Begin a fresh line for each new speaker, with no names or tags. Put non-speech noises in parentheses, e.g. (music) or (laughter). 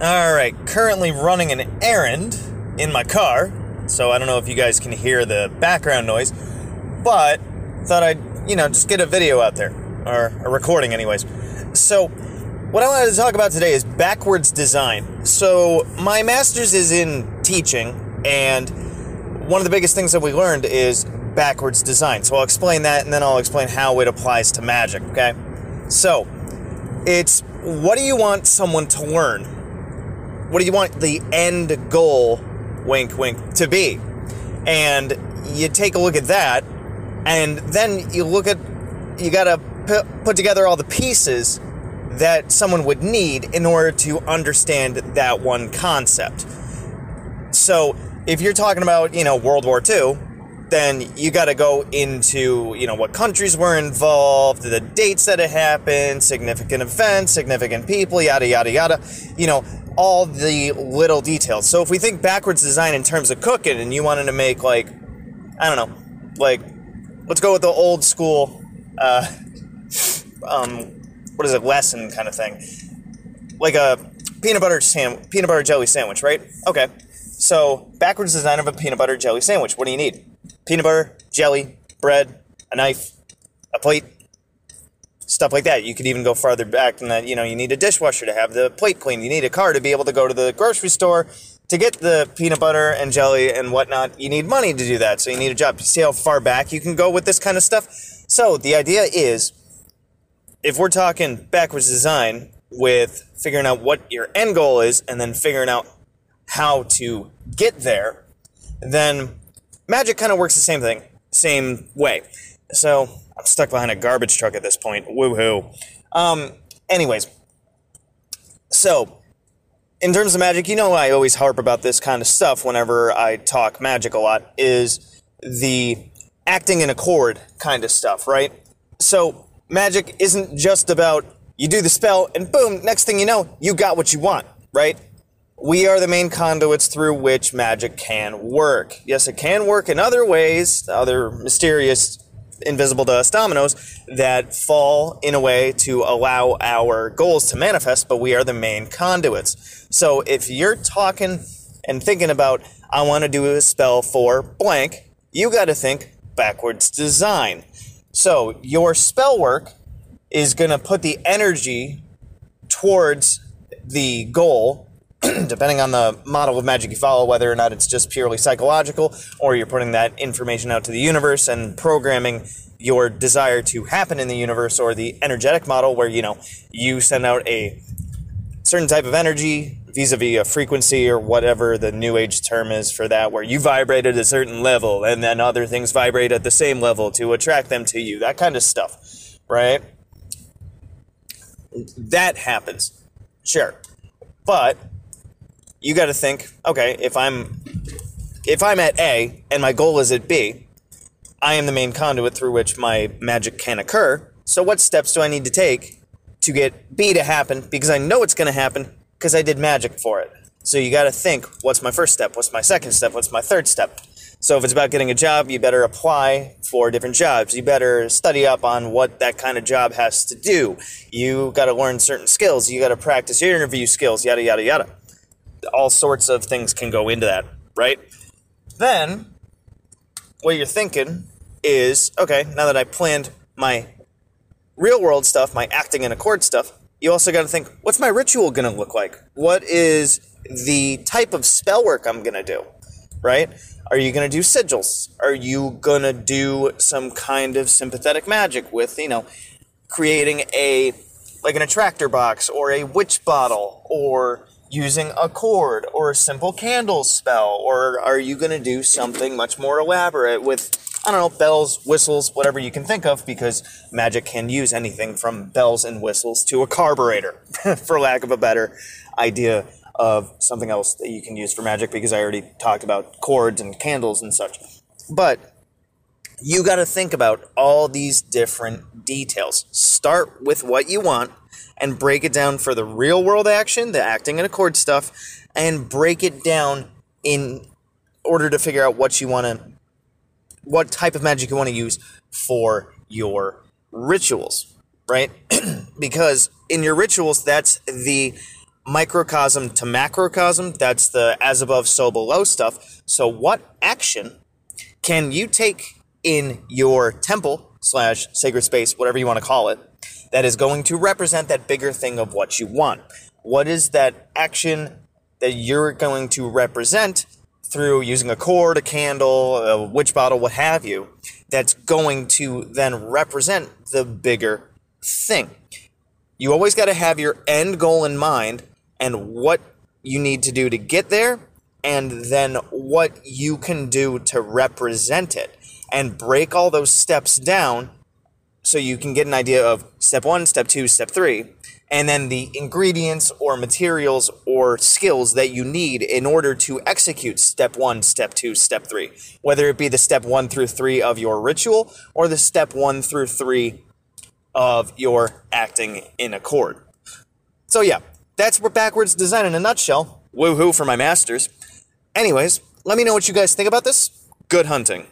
All right, currently running an errand in my car, so I don't know if you guys can hear the background noise, but thought I'd, you know, just get a video out there, or a recording, anyways. So, what I wanted to talk about today is backwards design. So, my master's is in teaching, and one of the biggest things that we learned is backwards design. So, I'll explain that and then I'll explain how it applies to magic, okay? So, it's what do you want someone to learn? What do you want the end goal, wink, wink, to be? And you take a look at that, and then you look at, you gotta put together all the pieces that someone would need in order to understand that one concept. So if you're talking about, you know, World War II, then you got to go into you know what countries were involved the dates that it happened significant events significant people yada yada yada you know all the little details. So if we think backwards design in terms of cooking and you wanted to make like I don't know, like let's go with the old school uh, (laughs) um, what is it, lesson kind of thing. Like a peanut butter sam peanut butter jelly sandwich, right? Okay. So backwards design of a peanut butter jelly sandwich. What do you need? Peanut butter, jelly, bread, a knife, a plate, stuff like that. You could even go farther back than that. You know, you need a dishwasher to have the plate clean. You need a car to be able to go to the grocery store to get the peanut butter and jelly and whatnot. You need money to do that, so you need a job. See how far back you can go with this kind of stuff? So the idea is if we're talking backwards design with figuring out what your end goal is and then figuring out how to get there, then magic kind of works the same thing, same way. So I'm stuck behind a garbage truck at this point. Woohoo. Um, anyways, so in terms of magic, you know I always harp about this kind of stuff whenever I talk magic a lot, is the acting in accord kind of stuff, right? So magic isn't just about you do the spell and boom, next thing you know, you got what you want, right? We are the main conduits through which magic can work. Yes, it can work in other ways, other mysterious invisible to us dominoes that fall in a way to allow our goals to manifest, but we are the main conduits. So if you're talking and thinking about, I want to do a spell for blank, you got to think backwards design. So your spell work is going to put the energy towards the goal (clears throat) depending on the model of magic you follow, whether or not it's just purely psychological or you're putting that information out to the universe and programming your desire to happen in the universe, or the energetic model where you know you send out a certain type of energy vis-a-vis a frequency or whatever the new age term is for that where you vibrate at a certain level and then other things vibrate at the same level to attract them to you that kind of stuff right? That happens. Sure. But you got to think, okay, if I'm if I'm at A and my goal is at B, I am the main conduit through which my magic can occur. So what steps do I need to take to get B to happen because I know it's going to happen because I did magic for it. So you got to think, what's my first step? What's my second step? What's my third step? So if it's about getting a job, you better apply for different jobs. You better study up on what that kind of job has to do. You got to learn certain skills. You got to practice your interview skills, yada yada yada all sorts of things can go into that, right? Then, what you're thinking is okay, now that I planned my real world stuff, my acting in accord stuff, you also got to think what's my ritual going to look like? What is the type of spell work I'm going to do, right? Are you going to do sigils? Are you going to do some kind of sympathetic magic with, you know, creating a like an attractor box or a witch bottle or using a cord or a simple candle spell? Or are you going to do something much more elaborate with, I don't know, bells, whistles, whatever you can think of, because magic can use anything from bells and whistles to a carburetor, (laughs) for lack of a better idea of something else that you can use for magic, because I already talked about cords and candles and such. But you got to think about all these different details. Start with what you want and break it down for the real world action, the acting and accord stuff, and break it down in order to figure out what you want to, what type of magic you want to use for your rituals, right? (clears throat) because in your rituals, that's the microcosm to macrocosm. That's the as above, so below stuff. So, what action can you take in your temple slash sacred space, whatever you want to call it, that is going to represent that bigger thing of what you want? What is that action that you're going to represent through using a cord, a candle, a witch bottle, what have you, that's going to then represent the bigger thing? You always got to have your end goal in mind and what you need to do to get there, and then what you can do to represent it, and break all those steps down so you can get an idea of step one, step two, step three, and then the ingredients or materials or skills that you need in order to execute step one, step two, step three. Whether it be the step one through three of your ritual or the step one through three of your acting in accord. So, yeah, that's backwards design in a nutshell. Woohoo for my masters. Anyways, let me know what you guys think about this. Good hunting.